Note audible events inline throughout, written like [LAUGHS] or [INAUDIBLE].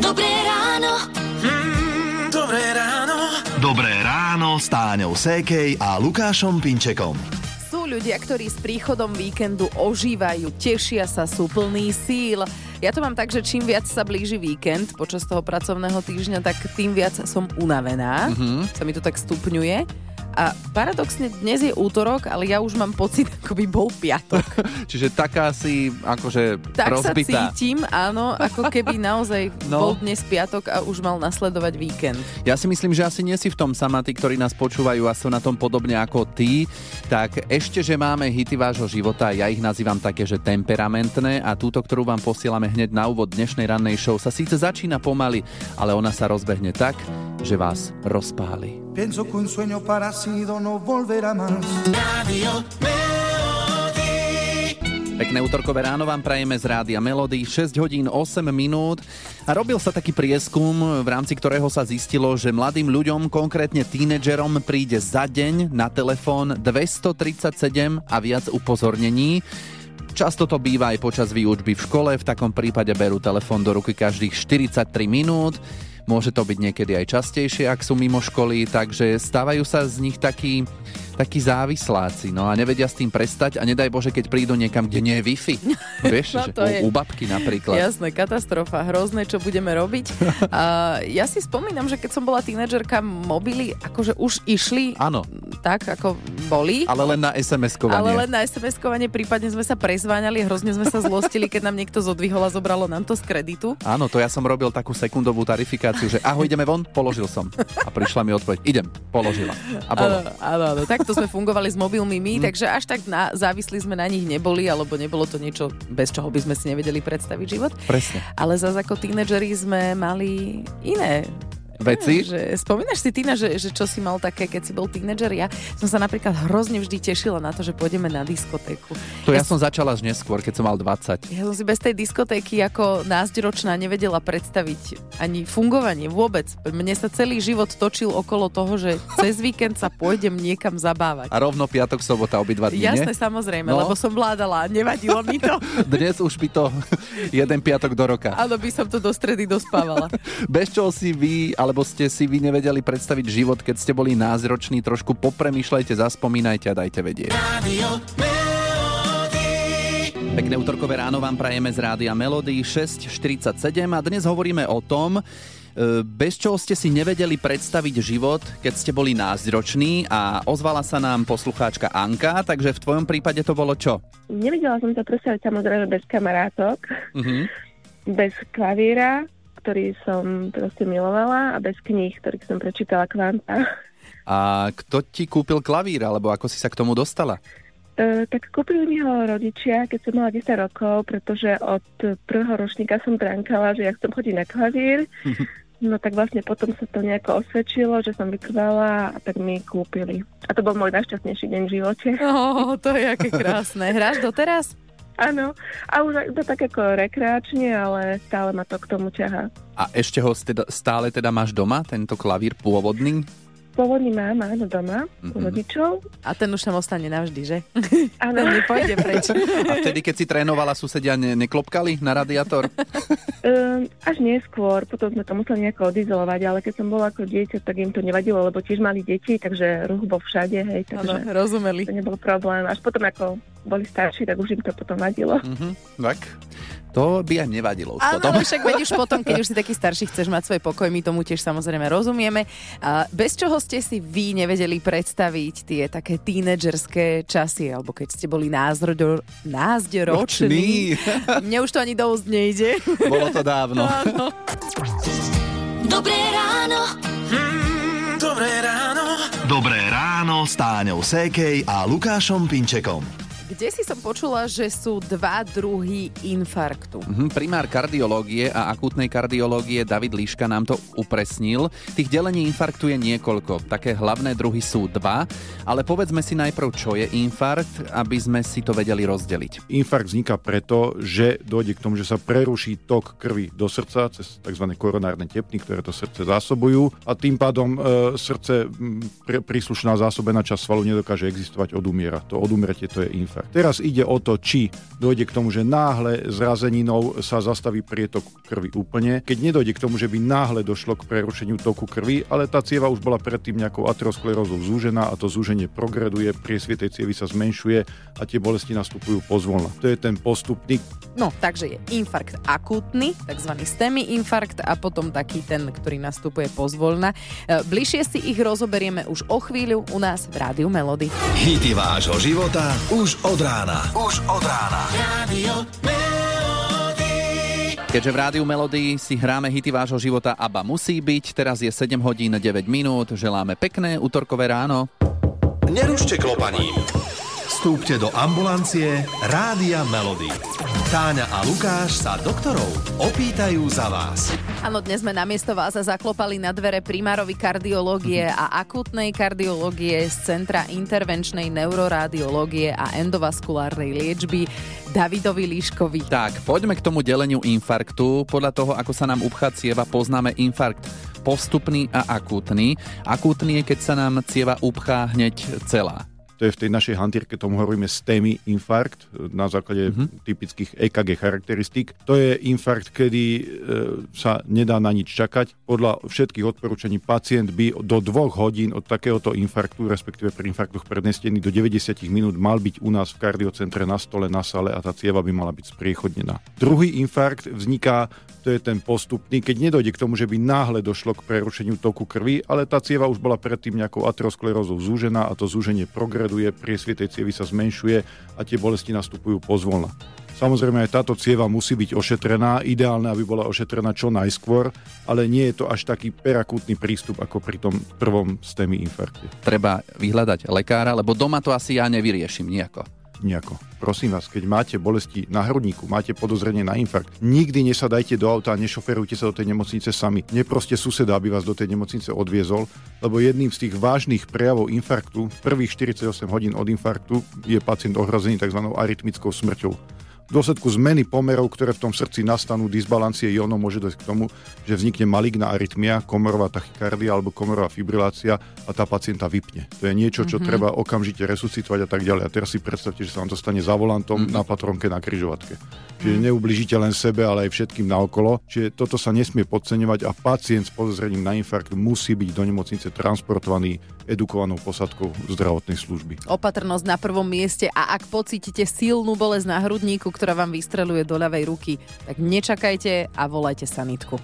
Dobré ráno. Mm, dobré ráno. Dobré ráno s Táňou Sékej a Lukášom Pinčekom. Sú ľudia, ktorí s príchodom víkendu ožívajú, tešia sa, sú plní síl. Ja to mám tak, že čím viac sa blíži víkend počas toho pracovného týždňa, tak tým viac som unavená. Mm-hmm. Sa mi to tak stupňuje. A paradoxne dnes je útorok, ale ja už mám pocit, ako by bol piatok. [LAUGHS] Čiže taká si akože Tak rozbitá. sa cítim, áno, ako keby naozaj [LAUGHS] No. bol dnes piatok a už mal nasledovať víkend. Ja si myslím, že asi nie si v tom sama, tí, ktorí nás počúvajú a sú na tom podobne ako ty, tak ešte, že máme hity vášho života, ja ich nazývam také, že temperamentné a túto, ktorú vám posielame hneď na úvod dnešnej rannej show, sa síce začína pomaly, ale ona sa rozbehne tak, že vás rozpáli. Pienso que un sueño parecido no volverá más. Radio Pekné útorkové ráno vám prajeme z Rádia Melody, 6 hodín 8 minút a robil sa taký prieskum, v rámci ktorého sa zistilo, že mladým ľuďom, konkrétne tínedžerom, príde za deň na telefón 237 a viac upozornení. Často to býva aj počas výučby v škole, v takom prípade berú telefón do ruky každých 43 minút. Môže to byť niekedy aj častejšie, ak sú mimo školy, takže stávajú sa z nich takí, takí závisláci, no a nevedia s tým prestať a nedaj Bože, keď prídu niekam, kde nie je Wi-Fi. [LAUGHS] Vieš, No že to je- u, u babky napríklad. Jasné, katastrofa, hrozné, čo budeme robiť. [LAUGHS] A ja si spomínam, že keď som bola tínedžerka, mobily akože už išli Áno, tak, ako boli. ale len na SMS-kovanie. Ale len na SMS-kovanie, prípadne sme sa prezváňali, hrozne sme sa zlostili, keď nám niekto zodvihol a zobralo nám to z kreditu. Áno, to ja som robil takú sekundovú tarifikáciu, že ahoj, ideme von, položil som. A prišla mi odpoveď, idem, položila. A bolo. Áno, áno, takto sme fungovali s mobilmi my, Mhm. takže až tak na, závislí sme na nich neboli, alebo nebolo to niečo, bez čoho by sme si nevedeli predstaviť život. Presne. Ale zase ako tínedžeri sme mali iné Veci? Že, spomínaš si, Tina, že, že čo si mal také, keď si bol tínedžer? Ja som sa napríklad hrozne vždy tešila na to, že pôjdeme na diskotéku. To ja som začala až neskôr, keď som mal 20. Ja som si bez tej diskotéky ako násťročná nevedela predstaviť ani fungovanie vôbec. Mne sa celý život točil okolo toho, že cez víkend sa pôjdem niekam zabávať. A rovno piatok, sobota, obidva dní, nie? Jasné, samozrejme, No. lebo som vládala nevadilo mi to. [LAUGHS] Dnes už by to [LAUGHS] jeden piatok do roka. Áno, by som to do stredy dospávala. [LAUGHS] Bez čoho si vy, alebo ste si vy nevedeli predstaviť život, keď ste boli názroční, trošku popremýšľajte, zaspomínajte a dajte vedieť. Pekné útorkové ráno vám prajeme z rádia Melody 6.47 a dnes hovoríme o tom, e, bez čoho ste si nevedeli predstaviť život, keď ste boli názroční a ozvala sa nám poslucháčka Anka, takže v tvojom prípade to bolo čo? Nevedela som to predstaviť samozrejme bez kamarátok, Mhm. bez klavíra, ktorý som proste milovala a bez kníh, ktorých som prečítala kvanta. A kto ti kúpil klavír, alebo ako si sa k tomu dostala? E, tak kúpili mi ho rodičia, keď som mala 10 rokov, pretože od prvého ročníka som drankala, že ja chcem chodiť na klavír. [LAUGHS] No tak vlastne potom sa to nejako osvedčilo, že som vytrvala a tak mi kúpili. A to bol môj najšťastnejší deň v živote. Oh, to je aké krásne. Hráš doteraz? Áno, a už to tak ako rekreačne, ale stále ma to k tomu ťahá. A ešte ho teda, stále teda máš doma, tento klavír pôvodný? Pôvodný mám, áno, doma, Mhm. u rodičov. A ten už tam ostane navždy, že? Áno, [LAUGHS] Ten nepôjde preč. A vtedy, keď si trénovala, susedia ne- neklopkali na radiátor? um, [LAUGHS] až neskôr, potom sme to museli nejako odizolovať, ale keď som bola ako dieťa, tak im to nevadilo, lebo tiež mali deti, takže ruch bol všade, hej, takže rozumeli. to nebol problém. Až potom, ako boli starší, tak už im to potom vadilo. Mhm, tak. To by aj nevadilo už Áno, potom. však veď už potom, keď už si taký starší, chceš mať svoj pokoj, my tomu tiež samozrejme rozumieme. A bez čoho ste si vy nevedeli predstaviť tie také tínedžerské časy, alebo keď ste boli názroďo, názďoroční. [LAUGHS] Mne už to ani do úst nejde. Bolo to dávno. Dobré ráno. Mm, dobré ráno. Dobré ráno s Táňou Sékej a Lukášom Pinčekom. Kde si som počula, že sú dva druhy infarktu. Mhm, Primár kardiológie a akútnej kardiológie David Líška nám to upresnil. Tých delení infarktu je niekoľko. Také hlavné druhy sú dva, ale povedzme si najprv, čo je infarkt, aby sme si to vedeli rozdeliť. Infarkt vzniká preto, že dojde k tomu, že sa preruší tok krvi do srdca cez tzv. koronárne tepny, ktoré to srdce zásobujú a tým pádom e, srdce m, pre, príslušná zásobená časť svalu nedokáže existovať, odumiera. To odumretie to je infarkt. Infarkt. Teraz ide o to, či dojde k tomu, že náhle zrazeninou sa zastaví prietok krvi úplne. Keď nedojde k tomu, že by náhle došlo k prerušeniu toku krvi, ale tá cieva už bola predtým nejakou aterosklerózou zúžená a to zúženie progreduje, priesvie tej cievy sa zmenšuje a tie bolesti nastupujú pozvolna. To je ten postupný. No, takže je infarkt akútny, tzv. STEMI infarkt a potom taký ten, ktorý nastupuje pozvolna. E, Bližšie si ich rozoberieme už o chvíľu u nás v Rádiu Melody. Hity vášho života už od rána. Už od rána. Keďže v Rádiu Melody si hráme hity vášho života ABBA musí byť, teraz je 7 hodín 9 minút, želáme pekné útorkové ráno. Nerušte klopaním. Vstúpte do ambulancie Rádia Melody. Táňa a Lukáš sa doktorov opýtajú za vás. Áno, dnes sme namiesto vás zaklopali na dvere primárovi kardiológie a akútnej kardiológie z Centra intervenčnej neuroradiológie a endovaskulárnej liečby Davidovi Líškovi. Tak, poďme k tomu deleniu infarktu. Podľa toho, ako sa nám upchá cieva, poznáme infarkt postupný a akútny. Akútny je, keď sa nám cieva upchá hneď celá. To je v tej našej hantírke, tomu hovoríme STEMI infarkt na základe mm-hmm. typických EKG charakteristík. To je infarkt, kedy e, sa nedá na nič čakať. Podľa všetkých odporúčaní pacient by do dvoch hodín od takéhoto infarktu, respektíve pri infarktoch prednestený do 90 minút mal byť u nás v kardiocentre na stole, na sale a tá cieva by mala byť spriechodnená. Druhý infarkt vzniká to je ten postupný, keď nedojde k tomu, že by náhle došlo k prerušeniu toku krvi, ale tá cieva už bola predtým nejakou aterosklerózou zúžená a to zúženie progreduje, priesvie tej cievy sa zmenšuje a tie bolesti nastupujú pozvolna. Samozrejme aj táto cieva musí byť ošetrená, ideálne, aby bola ošetrená čo najskôr, ale nie je to až taký perakútny prístup ako pri tom prvom STEMI infarkte. Treba vyhľadať lekára, lebo doma to asi ja nevyriešim nejako. Nejako. Prosím vás, keď máte bolesti na hrudníku, máte podozrenie na infarkt, nikdy nesadajte do auta a nešoferujte sa do tej nemocnice sami. Neproste suseda, aby vás do tej nemocnice odviezol, lebo jedným z tých vážnych prejavov infarktu, prvých 48 hodín od infarktu, je pacient ohrozený tzv. arytmickou smrťou. V dôsledku zmeny pomerov, ktoré v tom srdci nastanú, disbalancie jónov, môže dojsť k tomu, že vznikne maligná arytmia, komorová tachykardia alebo komorová fibrilácia a tá pacienta vypne. To je niečo, čo mm-hmm. treba okamžite resuscitovať a tak ďalej. A teraz si predstavte, že sa vám to stane za volantom mm-hmm. na patronke na kryžovatke. Čiže neublížite len sebe, ale aj všetkým naokolo. Čiže toto sa nesmie podceňovať a pacient s podozrením na infarkt musí byť do nemocnice transportovaný edukovanou posadkou zdravotnej služby. Opatrnosť na prvom mieste a ak pocítite silnú bolesť na hrudníku, ktorá vám vystreluje do ľavej ruky, tak nečakajte a volajte sanitku.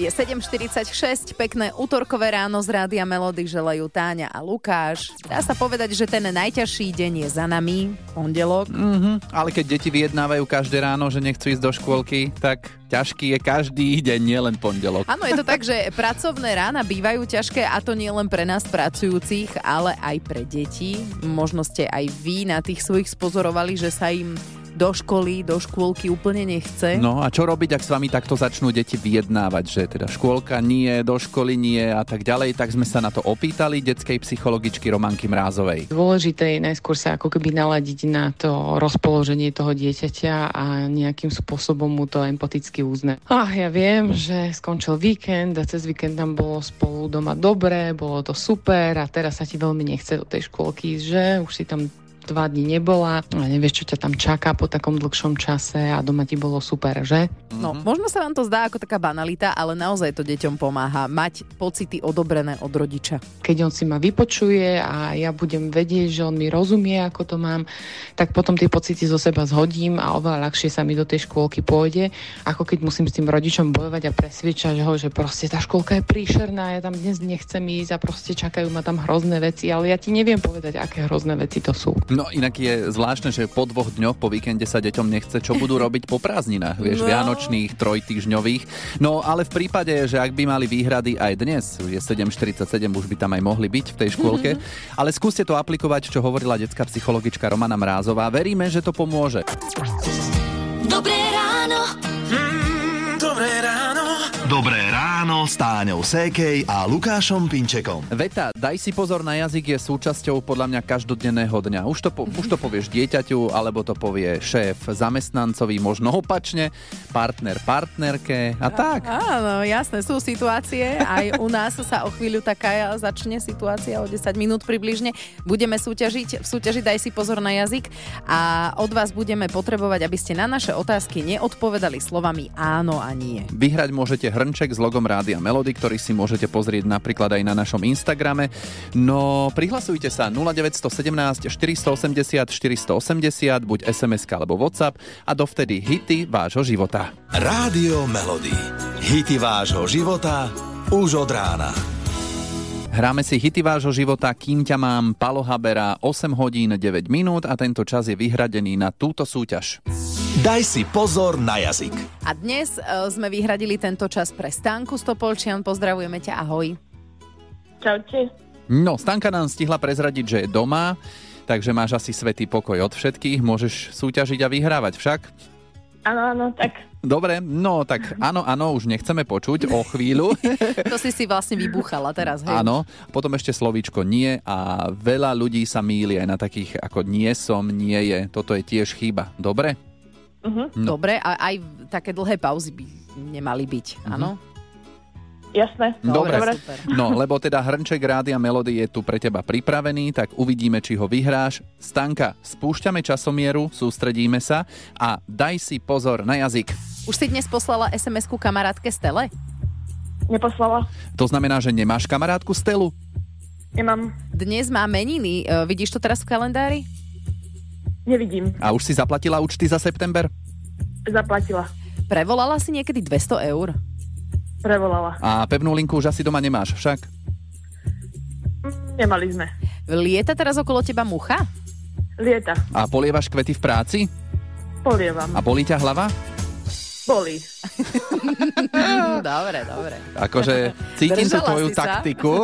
Je 7.46, pekné útorkové ráno z Rádia Melody želajú Táňa a Lukáš. Dá sa povedať, že ten najťažší deň je za nami, pondelok. Mm-hmm. Ale keď deti vyjednávajú každé ráno, že nechcú ísť do škôlky, tak ťažký je každý deň, nielen pondelok. Áno, je to tak, že [LAUGHS] pracovné rána bývajú ťažké a to nie len pre nás pracujúcich, ale aj pre deti. Možno ste aj vy na tých svojich spozorovali, že sa im do školy, do škôlky úplne nechce. No a čo robiť, ak s vami takto začnú deti vyjednávať, že teda škôlka nie, do školy nie a tak ďalej, tak sme sa na to opýtali detskej psychologičky Romanky Mrázovej. Dôležité je najskôr sa ako keby naladiť na to rozpoloženie toho dieťaťa a nejakým spôsobom mu to empaticky uznať. Ach, ja viem, že skončil víkend a cez víkend tam bolo spolu doma dobre, bolo to super a teraz sa ti veľmi nechce do tej škôlky, že už si tam dva dní nebola a nevieš, čo ťa tam čaká po takom dlhšom čase a doma ti bolo super, že? No, možno sa vám to zdá ako taká banalita, ale naozaj to deťom pomáha mať pocity odobrené od rodiča. Keď on si ma vypočuje a ja budem vedieť, že on mi rozumie, ako to mám, tak potom tie pocity zo seba zhodím a oveľa ľahšie sa mi do tej škôlky pôjde, ako keď musím s tým rodičom bojovať a presviečať ho, že proste tá škôlka je príšerná, ja tam dnes nechcem ísť a proste čakajú ma tam hrozné veci, ale ja ti neviem povedať, aké hrozné veci to sú. No inak je zvláštne, že po dvoch dňoch po víkende sa deťom nechce, čo budú [LAUGHS] robiť po prázdninách, vieš, no. vianočných, trojtýždňových. No ale v prípade, že ak by mali výhrady aj dnes, je 7.47, už by tam aj mohli byť v tej škôlke, mm-hmm. ale skúste to aplikovať, čo hovorila detská psychologička Romana Mrázová. Veríme, že to pomôže. Dobré ráno. Mm, dobré ráno. Dobré ráno s Táňou Sékej a Lukášom Pinčekom. Veta, daj si pozor na jazyk je súčasťou podľa mňa každodenného dňa. Už to, po, už to povieš dieťaťu, alebo to povie šéf zamestnancovi, možno opačne, partner partnerke a tak. Áno, jasné, sú situácie. Aj u nás sa o chvíľu taká začne situácia o 10 minút približne. Budeme súťažiť, v súťaži daj si pozor na jazyk a od vás budeme potrebovať, aby ste na naše otázky neodpovedali slovami áno a nie. Vyhrať môžete hrnček s logom Rádia Melody, ktorý si môžete pozrieť napríklad aj na našom Instagrame. No, prihlasujte sa 0917 480 480, buď SMS alebo WhatsApp a dovtedy hity vášho života. Rádio Melody. Hity vášho života už od rána. Hráme si hity vášho života, kým ťa mám, Palo Habera, 8 hodín 9 minút a tento čas je vyhradený na túto súťaž. Daj si pozor na jazyk. A dnes uh, sme vyhradili tento čas pre Stanku Stopolčian. Pozdravujeme ťa, ahoj. Čaute. No, Stanka nám stihla prezradiť, že je doma, takže máš asi svetý pokoj od všetkých, môžeš súťažiť a vyhrávať však. Áno, áno, tak Dobre, no tak áno, áno, už nechceme počuť o chvíľu. [LAUGHS] To si si vlastne vybúchala teraz, hej? Áno, potom ešte slovíčko nie a veľa ľudí sa míli aj na takých ako nie som, nie je. Toto je tiež chyba. Dobre? Mhm. No. Dobre, a aj také dlhé pauzy by nemali byť, áno? jasné. Dobre. Dobre. super. No, lebo teda hrnček Rádia Melody je tu pre teba pripravený, tak uvidíme, či ho vyhráš. Stanka, spúšťame časomieru, sústredíme sa a daj si pozor na jazyk. Už si dnes poslala SMS-ku kamarátke Stele? Neposlala. To znamená, že nemáš kamarátku Stelu? Nemám. Dnes má meniny. E, vidíš to teraz v kalendári? Nevidím. A už si zaplatila účty za september? Zaplatila. Prevolala si niekedy 200 eur? Prevolala. A pevnú linku už asi doma nemáš však? Nemali sme. Lieta teraz okolo teba mucha? Lieta. A polievaš kvety v práci? Polievam. A bolí ťa hlava? Bolí. [LAUGHS] dobre, dobre. Akože cítim tú Držala tvoju si sa? taktiku.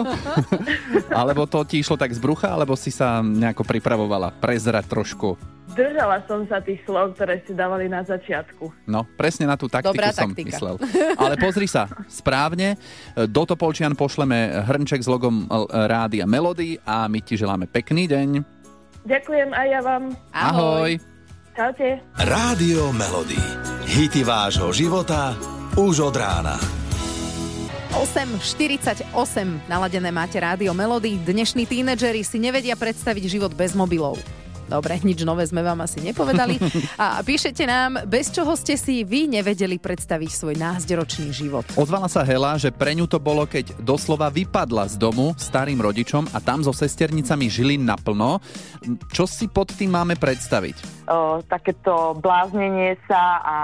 [LAUGHS] alebo to ti išlo tak z brucha, alebo si sa nejako pripravovala prezrať trošku. Držala som sa tých slov, ktoré si dávali na začiatku. No, presne na tú taktiku Dobrá som taktika. myslel. Ale pozri sa, správne, do Topolčian pošleme hrnček s logom e, Rádia Melody a my ti želáme pekný deň. Ďakujem aj ja vám. Ahoj. Čaute. Rádio Melody. Hity vášho života už od rána. 8.48 naladené máte rádio Melody. Dnešní tínedžeri si nevedia predstaviť život bez mobilov. Dobre, nič nové sme vám asi nepovedali. [LAUGHS] A píšete nám, bez čoho ste si vy nevedeli predstaviť svoj názderočný život. Ozvala sa Hela, že pre ňu to bolo, keď doslova vypadla z domu starým rodičom a tam so sesternicami žili naplno. Čo si pod tým máme predstaviť? o, takéto bláznenie sa a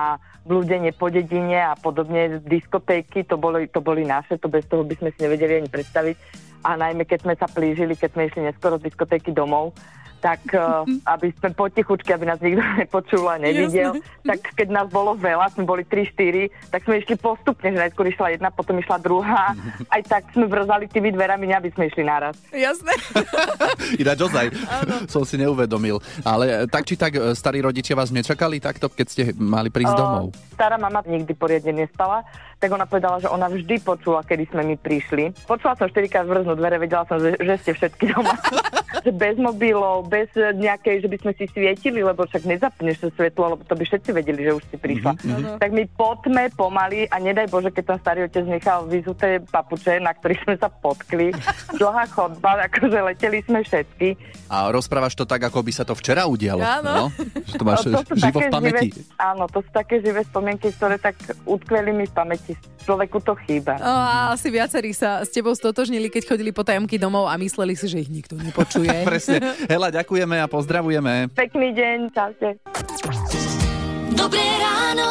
blúdenie po dedine a podobne, diskotéky, to boli, to boli naše, to bez toho by sme si nevedeli ani predstaviť. A najmä keď sme sa plížili, keď sme išli neskoro z diskotéky domov, tak uh, aby sme potichučky, aby nás nikto [LAUGHS] nepočul a nevidel, tak keď nás bolo veľa, sme boli 3-4, tak sme išli postupne, že najskôr išla jedna, potom išla druhá. [LAUGHS] Aj tak sme vrzali tými dverami, aby sme išli naraz. Jasné. [LAUGHS] Ináč ozaj, som si neuvedomil. Ale tak či tak, e, starí rodičia vás nečakali takto, keď ste mali prísť domov? O, stará mama nikdy poriadne nespala, tak ona povedala, že ona vždy počula, kedy sme my prišli. Počula som 4 krát vrznúť dvere, vedela som, že, že ste všetky doma. [LAUGHS] že bez mobilov, bez nejakej, že by sme si svietili, lebo však nezapneš to svetlo, lebo to by všetci vedeli, že už si prišla. Mhm, Tak my poďme pomaly a nedaj Bože, keď tam starý otec nechal vyzuté papuče, na ktorých sme sa potkli. [LAUGHS] Dlhá chodba, akože leteli sme všetky. A rozprávaš to tak, ako by sa to včera udialo. Áno. No? Že to máš No, to sú živo také v pamäti. Živé, áno, to sú také živé spomienky, ktoré tak utkveli mi v pamäti. Človeku to chýba. O, a asi viacerí sa s tebou stotožnili, keď chodili po tajomky domov a mysleli si, že ich nikto nepočuje. [LAUGHS] Presne. Hela, ďakujeme a pozdravujeme. Pekný deň, čaute. Dobré ráno.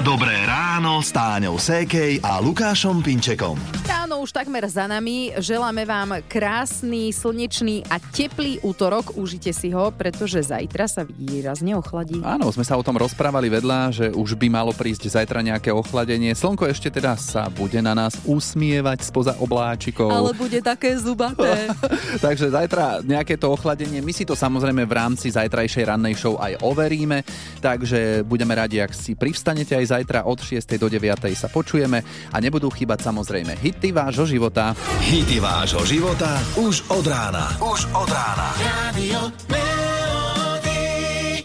Dobré ráno s Táňou Sékej a Lukášom Pinčekom. Áno, ráno už takmer za nami. Želáme vám krásny, slnečný a teplý útorok. Užite si ho, pretože zajtra sa výrazne ochladí. Áno, sme sa o tom rozprávali vedľa, že už by malo prísť zajtra nejaké ochladenie. Slnko ešte teda sa bude na nás usmievať spoza obláčikov. Ale bude také zubaté. [LAUGHS] Takže zajtra nejaké to ochladenie. My si to samozrejme v rámci zajtrajšej rannej show aj overíme. Takže budeme radi, ak si privstanete aj zajtra od 6. do 9. sa počujeme a nebudú chýbať samozrejme hity vášho života. Hity vášho života už od rána. Už od rána. Radio